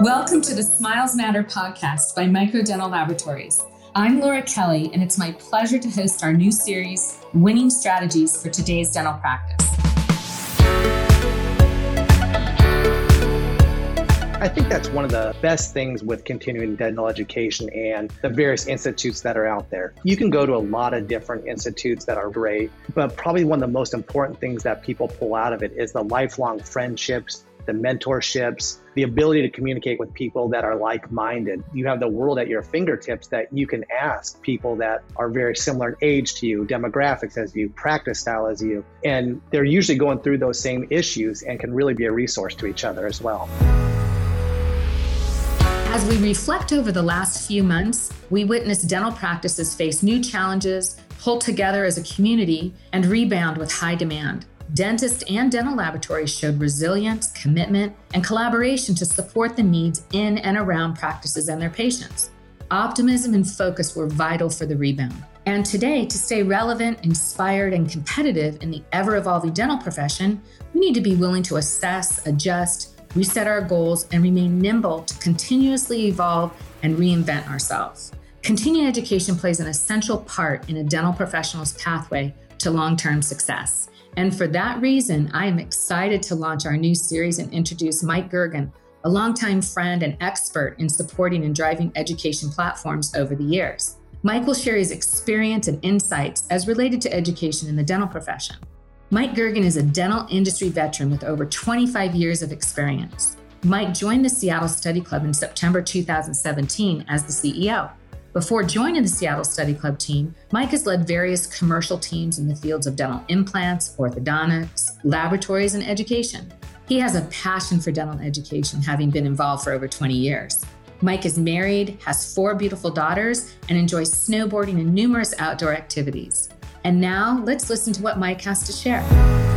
Welcome to the Smiles Matter podcast by Microdental Laboratories. I'm Laura Kelly, and it's my pleasure to host our new series, Winning Strategies for Today's Dental Practice. I think that's one of the best things with continuing dental education and the various institutes that are out there. You can go to a lot of different institutes that are great, but probably one of the most important things that people pull out of it is the lifelong friendships, the mentorships, the ability to communicate with people that are like minded. You have the world at your fingertips that you can ask people that are very similar in age to you, demographics as you, practice style as you. And they're usually going through those same issues and can really be a resource to each other as well. As we reflect over the last few months, we witness dental practices face new challenges, pull together as a community, and rebound with high demand. Dentists and dental laboratories showed resilience, commitment, and collaboration to support the needs in and around practices and their patients. Optimism and focus were vital for the rebound. And today, to stay relevant, inspired, and competitive in the ever evolving dental profession, we need to be willing to assess, adjust, reset our goals, and remain nimble to continuously evolve and reinvent ourselves. Continuing education plays an essential part in a dental professional's pathway to long term success. And for that reason, I am excited to launch our new series and introduce Mike Gergen, a longtime friend and expert in supporting and driving education platforms over the years. Mike will share his experience and insights as related to education in the dental profession. Mike Gergen is a dental industry veteran with over 25 years of experience. Mike joined the Seattle Study Club in September 2017 as the CEO. Before joining the Seattle Study Club team, Mike has led various commercial teams in the fields of dental implants, orthodontics, laboratories, and education. He has a passion for dental education, having been involved for over 20 years. Mike is married, has four beautiful daughters, and enjoys snowboarding and numerous outdoor activities. And now let's listen to what Mike has to share.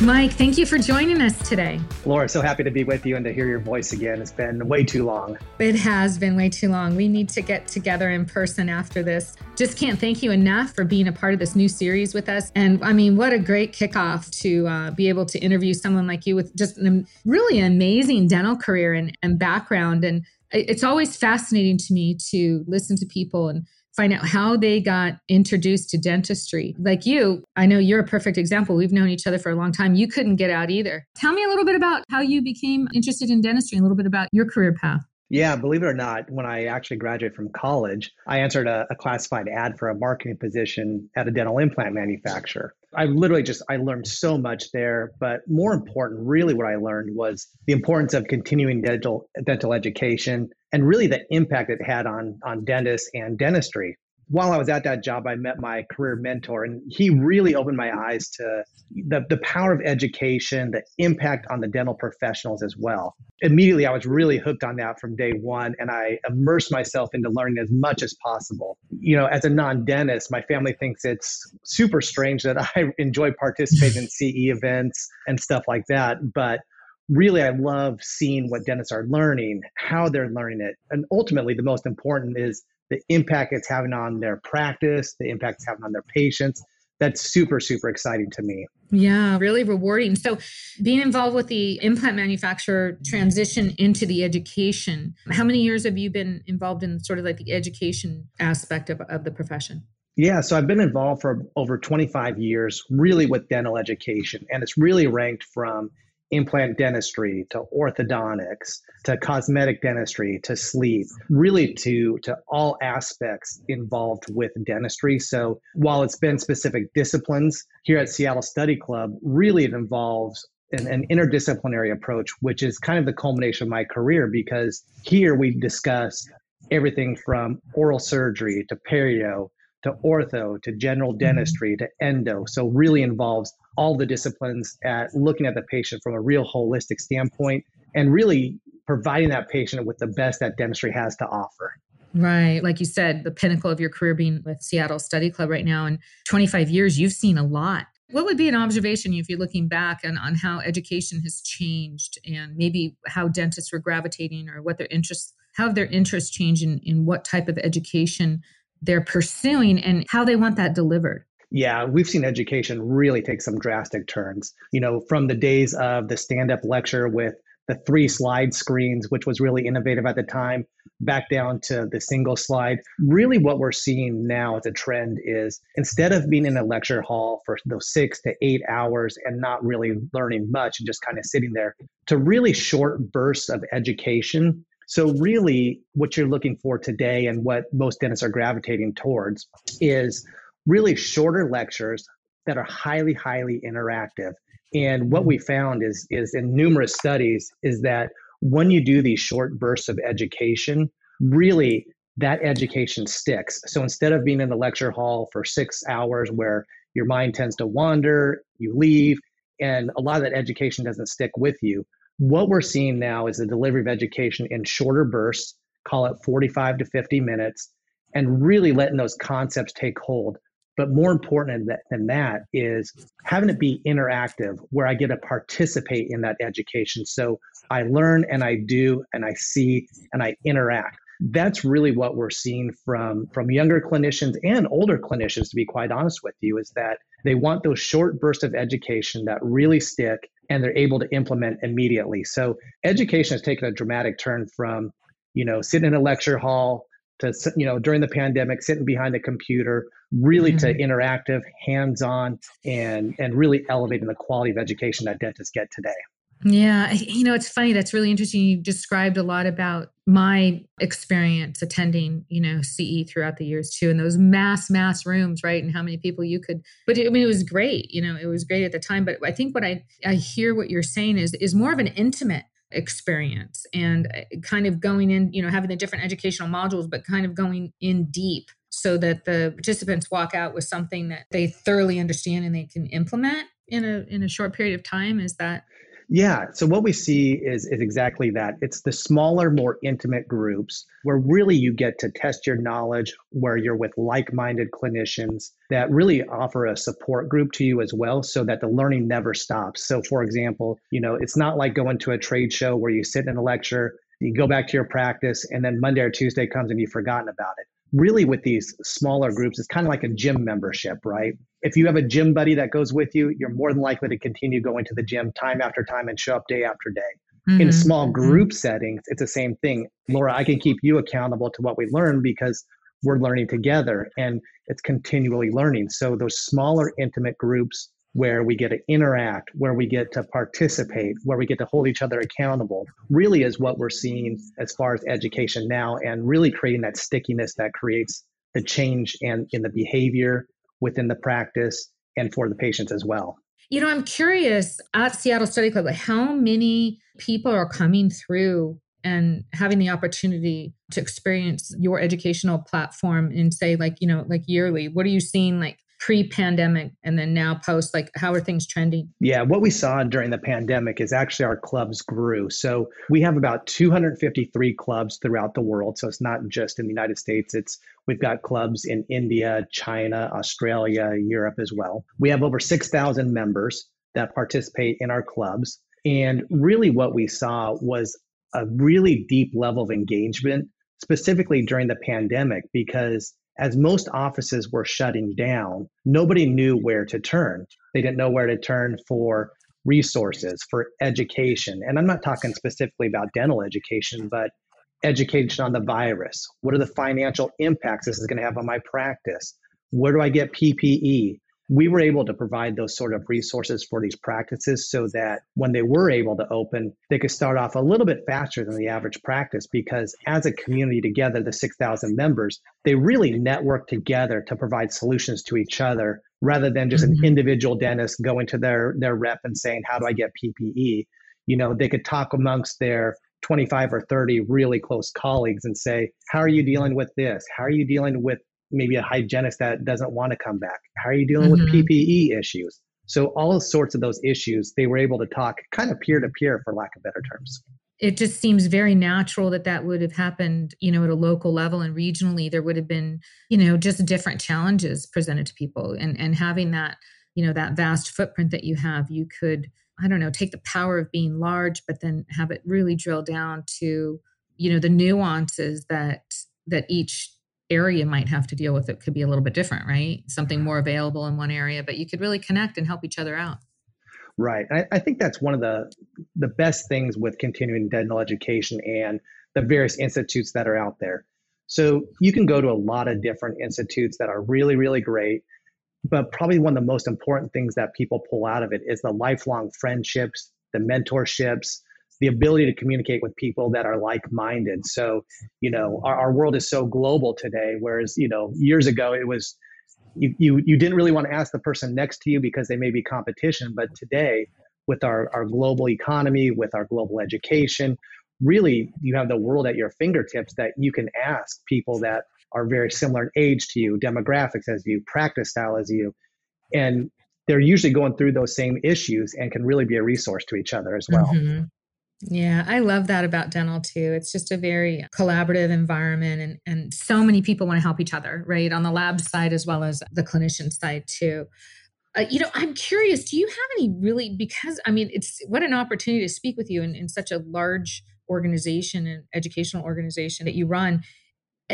Mike, thank you for joining us today. Laura, so happy to be with you and to hear your voice again. It's been way too long. It has been way too long. We need to get together in person after this. Just can't thank you enough for being a part of this new series with us. And I mean, what a great kickoff to uh, be able to interview someone like you with just a really amazing dental career and, and background. And it's always fascinating to me to listen to people and find out how they got introduced to dentistry. Like you, I know you're a perfect example. We've known each other for a long time. You couldn't get out either. Tell me a little bit about how you became interested in dentistry and a little bit about your career path. Yeah, believe it or not, when I actually graduated from college, I answered a, a, classified ad for a marketing position at a dental implant manufacturer. I literally just I learned so much there, but more important, really what I learned was the importance of continuing dental dental education and really the impact it had on on dentists and dentistry while I was at that job, I met my career mentor, and he really opened my eyes to the, the power of education, the impact on the dental professionals as well. Immediately, I was really hooked on that from day one, and I immersed myself into learning as much as possible. You know, as a non dentist, my family thinks it's super strange that I enjoy participating in CE events and stuff like that. But really i love seeing what dentists are learning how they're learning it and ultimately the most important is the impact it's having on their practice, the impact it's having on their patients. That's super, super exciting to me. Yeah, really rewarding. So, being involved with the implant manufacturer transition into the education, how many years have you been involved in sort of like the education aspect of, of the profession? Yeah, so I've been involved for over 25 years, really with dental education, and it's really ranked from implant dentistry to orthodontics to cosmetic dentistry to sleep really to to all aspects involved with dentistry so while it's been specific disciplines here at seattle study club really it involves an, an interdisciplinary approach which is kind of the culmination of my career because here we discuss everything from oral surgery to perio to ortho to general mm-hmm. dentistry to endo so really involves all the disciplines at looking at the patient from a real holistic standpoint and really providing that patient with the best that dentistry has to offer. Right. Like you said, the pinnacle of your career being with Seattle Study Club right now. In 25 years, you've seen a lot. What would be an observation if you're looking back on, on how education has changed and maybe how dentists were gravitating or what their interests, how have their interests changed in, in what type of education they're pursuing and how they want that delivered? Yeah, we've seen education really take some drastic turns. You know, from the days of the stand up lecture with the three slide screens, which was really innovative at the time, back down to the single slide. Really, what we're seeing now as a trend is instead of being in a lecture hall for those six to eight hours and not really learning much and just kind of sitting there, to really short bursts of education. So, really, what you're looking for today and what most dentists are gravitating towards is really shorter lectures that are highly, highly interactive. And what we found is, is in numerous studies is that when you do these short bursts of education, really that education sticks. So instead of being in the lecture hall for six hours where your mind tends to wander, you leave, and a lot of that education doesn't stick with you. What we're seeing now is the delivery of education in shorter bursts, call it 45 to 50 minutes, and really letting those concepts take hold. But more important than that is having it be interactive where I get to participate in that education. So I learn and I do and I see and I interact. That's really what we're seeing from, from younger clinicians and older clinicians, to be quite honest with you, is that they want those short bursts of education that really stick and they're able to implement immediately. So education has taken a dramatic turn from, you know, sitting in a lecture hall to, you know, during the pandemic, sitting behind a computer really mm-hmm. to interactive, hands-on, and and really elevating the quality of education that dentists get today. Yeah, you know, it's funny. That's really interesting. You described a lot about my experience attending, you know, CE throughout the years too, and those mass, mass rooms, right? And how many people you could. But I mean, it was great. You know, it was great at the time. But I think what I I hear what you're saying is is more of an intimate experience and uh, kind of going in, you know, having the different educational modules, but kind of going in deep so that the participants walk out with something that they thoroughly understand and they can implement in a in a short period of time is that? Yeah so what we see is is exactly that. It's the smaller more intimate groups where really you get to test your knowledge where you're with like-minded clinicians that really offer a support group to you as well so that the learning never stops. So for example you know it's not like going to a trade show where you sit in a lecture you go back to your practice and then monday or tuesday comes and you've forgotten about it really with these smaller groups, it's kind of like a gym membership, right? If you have a gym buddy that goes with you, you're more than likely to continue going to the gym time after time and show up day after day. Mm-hmm. In small mm-hmm. group settings, it's the same thing. Laura, I can keep you accountable to what we learn because we're learning together and it's continually learning. So those smaller intimate groups where we get to interact, where we get to participate, where we get to hold each other accountable, really is what we're seeing as far as education now and really creating that stickiness that creates the change and in the behavior within the practice and for the patients as well. You know, I'm curious at Seattle Study Club, how many people are coming through and having the opportunity to experience your educational platform and say like, you know, like yearly, what are you seeing like pre-pandemic and then now post like how are things trending? Yeah what we saw during the pandemic is actually our clubs grew. So we have about 253 clubs throughout the world. So it's not just in the united states it's we've got clubs in india china australia europe as well. We have over 6000 members that participate in our clubs. And really what we saw was a really deep level of engagement specifically during the pandemic because as most offices were shutting down, nobody knew where to turn. They didn't know where to turn for resources, for education. And I'm not talking specifically about dental education, but education on the virus. What are the financial impacts this is going to have on my practice? Where do I get PPE? We were able to provide those sort of resources for these practices so that when they were able to open, they could start off a little bit faster than the average practice because as a community together, the 6,000 members, they really network together to provide solutions to each other rather than just mm-hmm. an individual dentist going to their, their rep and saying, How do I get PPE? You know, they could talk amongst their 25 or 30 really close colleagues and say, How are you dealing with this? How are you dealing with maybe a hygienist that doesn't want to come back? How are you dealing mm-hmm. with PPE issues? So all sorts of those issues, they were able to talk kind of peer to peer, for lack of better terms. It just seems very natural that that would have happened, you know, at a local level and regionally. There would have been, you know, just different challenges presented to people, and and having that, you know, that vast footprint that you have, you could, I don't know, take the power of being large, but then have it really drill down to, you know, the nuances that that each area might have to deal with it could be a little bit different, right? Something more available in one area, but you could really connect and help each other out. Right. I, I think that's one of the the best things with continuing dental education and the various institutes that are out there. So you can go to a lot of different institutes that are really, really great. But probably one of the most important things that people pull out of it is the lifelong friendships, the mentorships, the ability to communicate with people that are like-minded. So, you know, our, our world is so global today, whereas, you know, years ago it was you, you you didn't really want to ask the person next to you because they may be competition. But today, with our, our global economy, with our global education, really you have the world at your fingertips that you can ask people that are very similar in age to you, demographics as you, practice style as you. And they're usually going through those same issues and can really be a resource to each other as well. Mm-hmm. Yeah, I love that about dental too. It's just a very collaborative environment and and so many people want to help each other, right? On the lab side as well as the clinician side too. Uh, you know, I'm curious, do you have any really because I mean, it's what an opportunity to speak with you in, in such a large organization and educational organization that you run.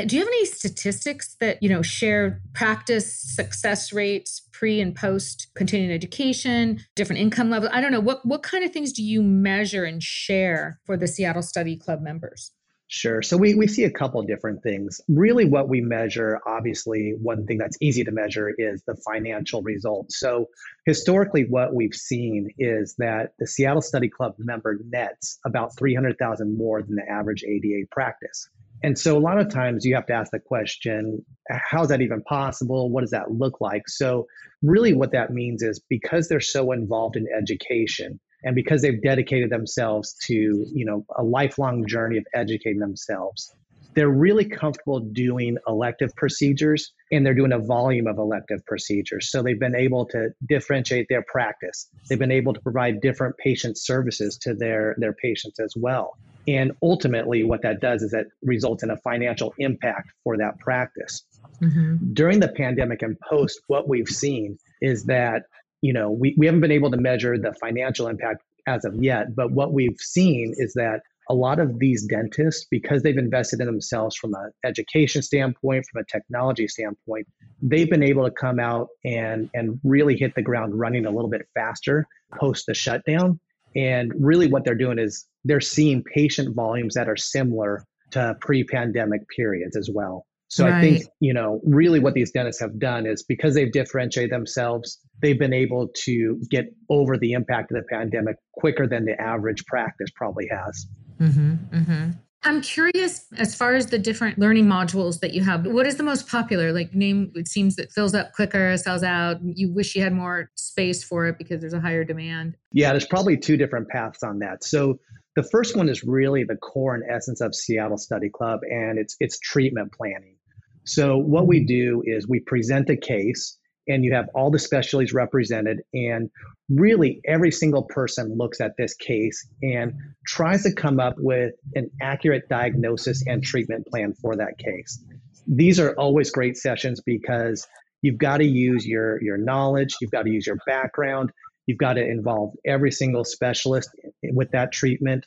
Do you have any statistics that you know share practice success rates pre and post continuing education different income levels i don't know what what kind of things do you measure and share for the seattle study club members Sure. So we, we see a couple different things. Really, what we measure, obviously, one thing that's easy to measure is the financial results. So historically, what we've seen is that the Seattle Study Club member nets about 300,000 more than the average ADA practice. And so a lot of times you have to ask the question, how's that even possible? What does that look like? So really what that means is because they're so involved in education and because they've dedicated themselves to, you know, a lifelong journey of educating themselves, they're really comfortable doing elective procedures and they're doing a volume of elective procedures. So they've been able to differentiate their practice. They've been able to provide different patient services to their, their patients as well. And ultimately, what that does is that results in a financial impact for that practice. Mm-hmm. During the pandemic and post, what we've seen is that, you know, we, we haven't been able to measure the financial impact as of yet, but what we've seen is that a lot of these dentists, because they've invested in themselves from an education standpoint, from a technology standpoint, they've been able to come out and, and really hit the ground running a little bit faster post the shutdown. And really, what they're doing is they're seeing patient volumes that are similar to pre pandemic periods as well. So right. I think, you know, really what these dentists have done is because they've differentiated themselves, they've been able to get over the impact of the pandemic quicker than the average practice probably has. Mm-hmm, mm-hmm. I'm curious as far as the different learning modules that you have. What is the most popular? Like name it seems that fills up quicker, sells out. You wish you had more space for it because there's a higher demand. Yeah, there's probably two different paths on that. So the first one is really the core and essence of Seattle Study Club and it's it's treatment planning. So what we do is we present a case and you have all the specialties represented and really every single person looks at this case and tries to come up with an accurate diagnosis and treatment plan for that case. These are always great sessions because you've got to use your your knowledge you've got to use your background you've got to involve every single specialist with that treatment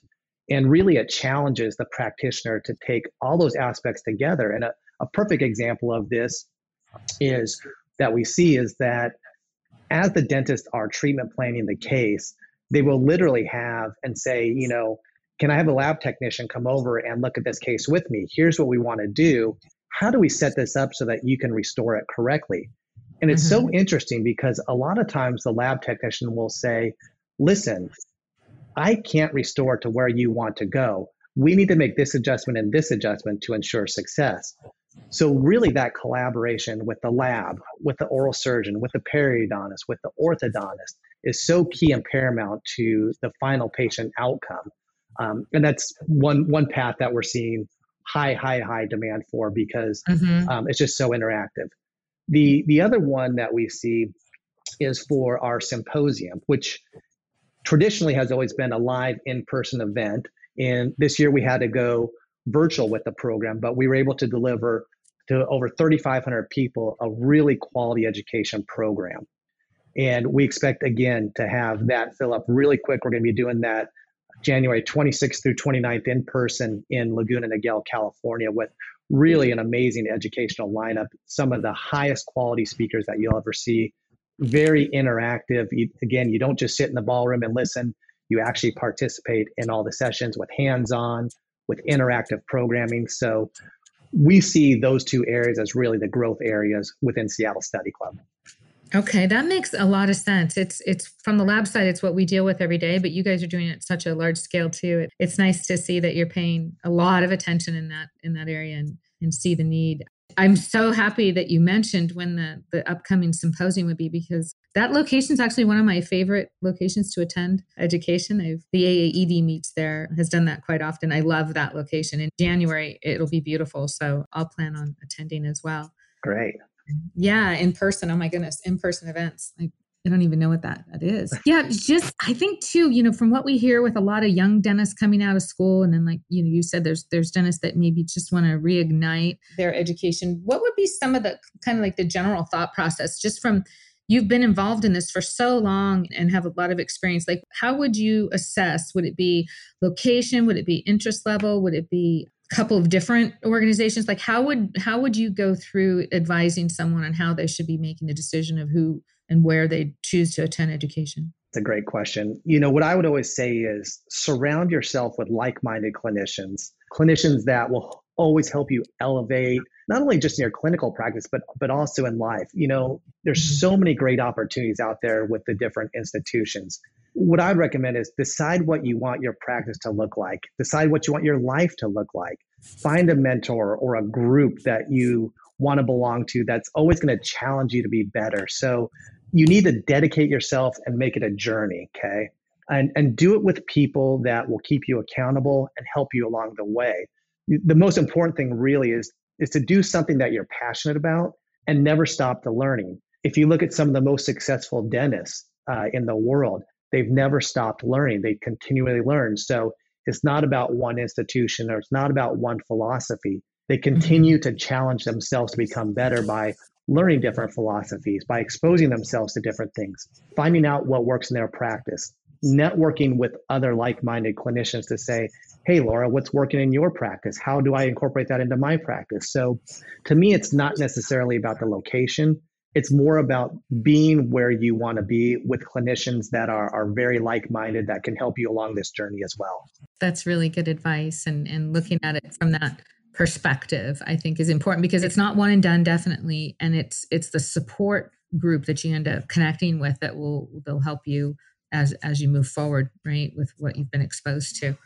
and really it challenges the practitioner to take all those aspects together. And a, a perfect example of this is that we see is that as the dentists are treatment planning the case, they will literally have and say, you know, can I have a lab technician come over and look at this case with me? Here's what we want to do. How do we set this up so that you can restore it correctly? And it's mm-hmm. so interesting because a lot of times the lab technician will say, listen, I can't restore to where you want to go. We need to make this adjustment and this adjustment to ensure success. So really that collaboration with the lab, with the oral surgeon, with the periodontist, with the orthodontist is so key and paramount to the final patient outcome. Um, and that's one one path that we're seeing high, high, high demand for because mm-hmm. um, it's just so interactive. The the other one that we see is for our symposium, which traditionally has always been a live in-person event. And this year we had to go virtual with the program, but we were able to deliver to over 3,500 people a really quality education program. And we expect again to have that fill up really quick. We're going to be doing that January 26th through 29th in person in Laguna Niguel, California, with really an amazing educational lineup. Some of the highest quality speakers that you'll ever see. very interactive. You, again, you don't just sit in the ballroom and listen. You actually participate in all the sessions with hands-on, with interactive programming. So we see those two areas as really the growth areas within Seattle Study Club. Okay, that makes a lot of sense. It's it's from the lab side, it's what we deal with every day, but you guys are doing it at such a large scale too. It's nice to see that you're paying a lot of attention in that in that area and, and see the need. I'm so happy that you mentioned when the, the upcoming symposium would be because that location is actually one of my favorite locations to attend education. I've, the AAED meets there, has done that quite often. I love that location. In January, it'll be beautiful. So I'll plan on attending as well. Great. Yeah, in person. Oh my goodness, in person events. I I don't even know what that that is. Yeah, just I think too, you know, from what we hear with a lot of young dentists coming out of school, and then like you know, you said there's there's dentists that maybe just want to reignite their education. What would be some of the kind of like the general thought process, just from you've been involved in this for so long and have a lot of experience like how would you assess would it be location would it be interest level would it be a couple of different organizations like how would how would you go through advising someone on how they should be making the decision of who and where they choose to attend education? It's a great question. You know, what I would always say is surround yourself with like minded clinicians, clinicians that will always help you elevate not only just in your clinical practice but but also in life you know there's mm-hmm. so many great opportunities out there with the different institutions what i'd recommend is decide what you want your practice to look like decide what you want your life to look like find a mentor or a group that you want to belong to that's always going to challenge you to be better so you need to dedicate yourself and make it a journey, okay? And, and do it with people that will keep you accountable and help you along the way. The most important thing really is, is to do something that you're passionate about and never stop the learning. If you look at some of the most successful dentists uh, in the world, they've never stopped learning. They continually learn. So it's not about one institution or it's not about one philosophy. They mm-hmm. continue to challenge themselves to become better by learning different philosophies, by exposing themselves to different things, finding out what works in their practice, networking with other like minded clinicians to say, hey, Laura, what's working in your practice? How do I incorporate that into my practice? So to me, it's not necessarily about the location. It's more about being where you want to be with clinicians that are, are very like minded that can help you along this journey as well. That's really good advice. And, and looking at it from that perspective i think is important because it's not one and done definitely and it's it's the support group that you end up connecting with that will they'll help you as as you move forward right with what you've been exposed to.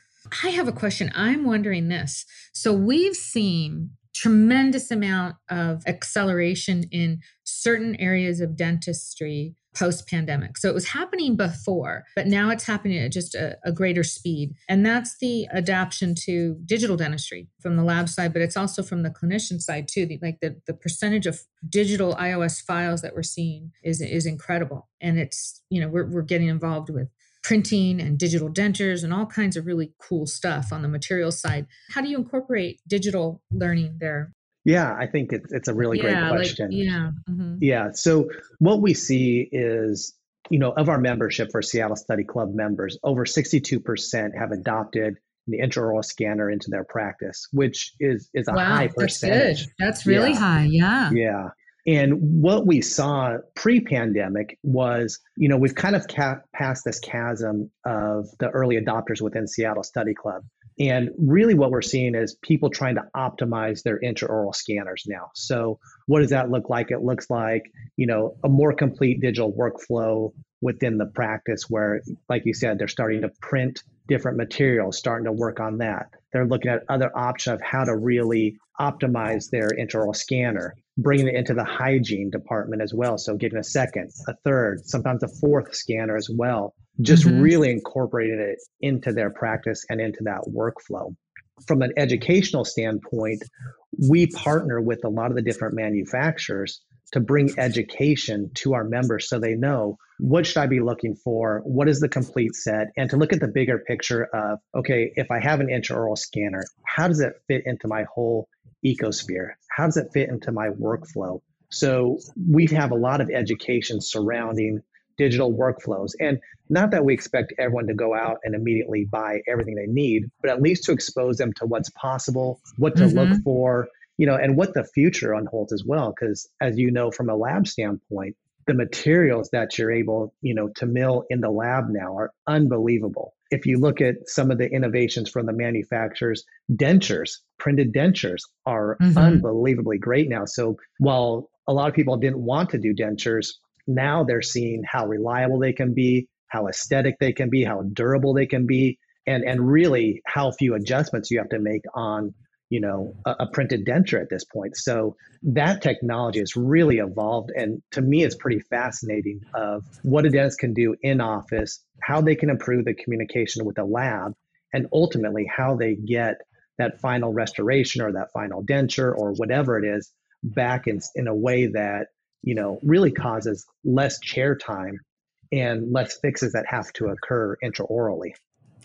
I have a question. I'm wondering this. So we've seen tremendous amount of acceleration in certain areas of dentistry post pandemic. So it was happening before, but now it's happening at just a, a, greater speed. And that's the adaptation to digital dentistry from the lab side, but it's also from the clinician side too. The, like the, the percentage of digital IOS files that we're seeing is, is incredible. And it's, you know, we're, we're getting involved with printing and digital dentures and all kinds of really cool stuff on the material side. How do you incorporate digital learning there? Yeah, I think it's it's a really yeah, great question. Like, yeah. Mm-hmm. Yeah. So what we see is, you know, of our membership for Seattle Study Club members, over 62% have adopted the intraoral scanner into their practice, which is is a wow, high percentage. That's, good. that's really yeah. high. Yeah. Yeah. And what we saw pre-pandemic was, you know, we've kind of ca- passed this chasm of the early adopters within Seattle Study Club. And really, what we're seeing is people trying to optimize their intraoral scanners now. So, what does that look like? It looks like, you know, a more complete digital workflow within the practice where, like you said, they're starting to print different materials, starting to work on that. They're looking at other options of how to really optimize their intraoral scanner, bringing it into the hygiene department as well. So, getting a second, a third, sometimes a fourth scanner as well just mm-hmm. really incorporating it into their practice and into that workflow. From an educational standpoint, we partner with a lot of the different manufacturers to bring education to our members so they know what should I be looking for, what is the complete set, and to look at the bigger picture of okay, if I have an intraoral scanner, how does it fit into my whole ecosphere? How does it fit into my workflow? So we have a lot of education surrounding digital workflows. And not that we expect everyone to go out and immediately buy everything they need, but at least to expose them to what's possible, what to mm-hmm. look for, you know, and what the future unfolds as well. Because as you know, from a lab standpoint, the materials that you're able, you know, to mill in the lab now are unbelievable. If you look at some of the innovations from the manufacturers, dentures, printed dentures are mm-hmm. unbelievably great now. So while a lot of people didn't want to do dentures, now they're seeing how reliable they can be, how aesthetic they can be, how durable they can be, and and really how few adjustments you have to make on you know a, a, printed denture at this point. So that technology has really evolved and to me it's pretty fascinating of what a dentist can do in office how they can improve the communication with the lab and ultimately how they get that final restoration or that final denture or whatever it is back in, in a way that you know really causes less chair time and less fixes that have to occur intraorally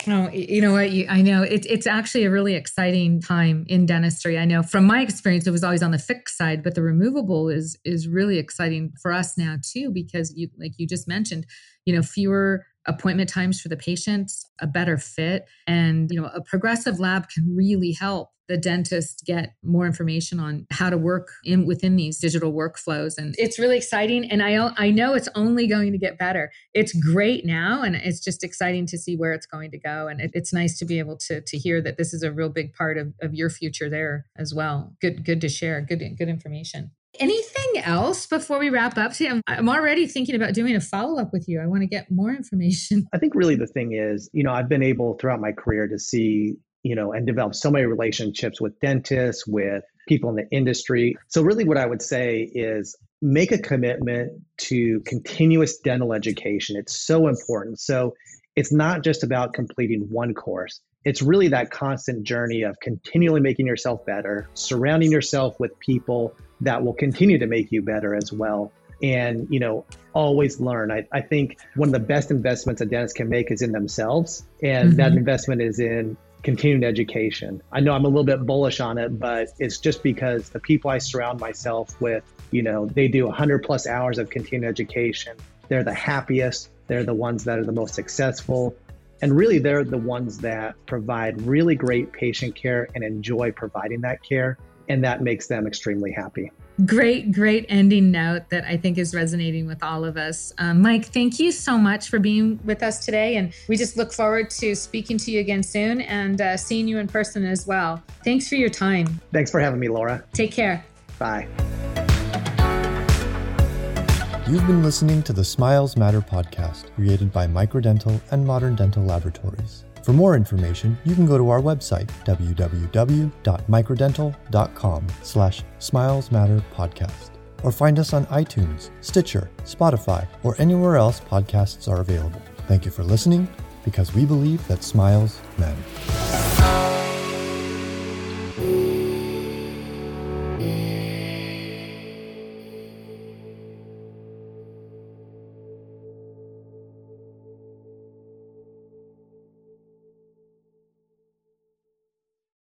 Oh, you know what? You, I know it, it's actually a really exciting time in dentistry. I know from my experience, it was always on the fixed side, but the removable is is really exciting for us now too, because you, like you just mentioned, you know, fewer appointment times for the patients, a better fit, and you know, a progressive lab can really help the dentist get more information on how to work in within these digital workflows and it's really exciting and I I know it's only going to get better. It's great now and it's just exciting to see where it's going to go and it, it's nice to be able to to hear that this is a real big part of, of your future there as well. Good good to share. Good good information. Anything else before we wrap up? See, I'm, I'm already thinking about doing a follow up with you. I want to get more information. I think really the thing is, you know, I've been able throughout my career to see you know, and develop so many relationships with dentists, with people in the industry. So, really, what I would say is make a commitment to continuous dental education. It's so important. So, it's not just about completing one course. It's really that constant journey of continually making yourself better, surrounding yourself with people that will continue to make you better as well. And, you know, always learn. I, I think one of the best investments a dentist can make is in themselves. And mm-hmm. that investment is in continued education. I know I'm a little bit bullish on it, but it's just because the people I surround myself with, you know, they do 100 plus hours of continued education. They're the happiest, they're the ones that are the most successful. And really, they're the ones that provide really great patient care and enjoy providing that care. And that makes them extremely happy. Great, great ending note that I think is resonating with all of us. Um, Mike, thank you so much for being with us today. And we just look forward to speaking to you again soon and uh, seeing you in person as well. Thanks for your time. Thanks for having me, Laura. Take care. Bye. You've been listening to the Smiles Matter podcast, created by Microdental and Modern Dental Laboratories. For more information, you can go to our website, www.microdental.com slash smilesmatterpodcast, or find us on iTunes, Stitcher, Spotify, or anywhere else podcasts are available. Thank you for listening, because we believe that smiles matter.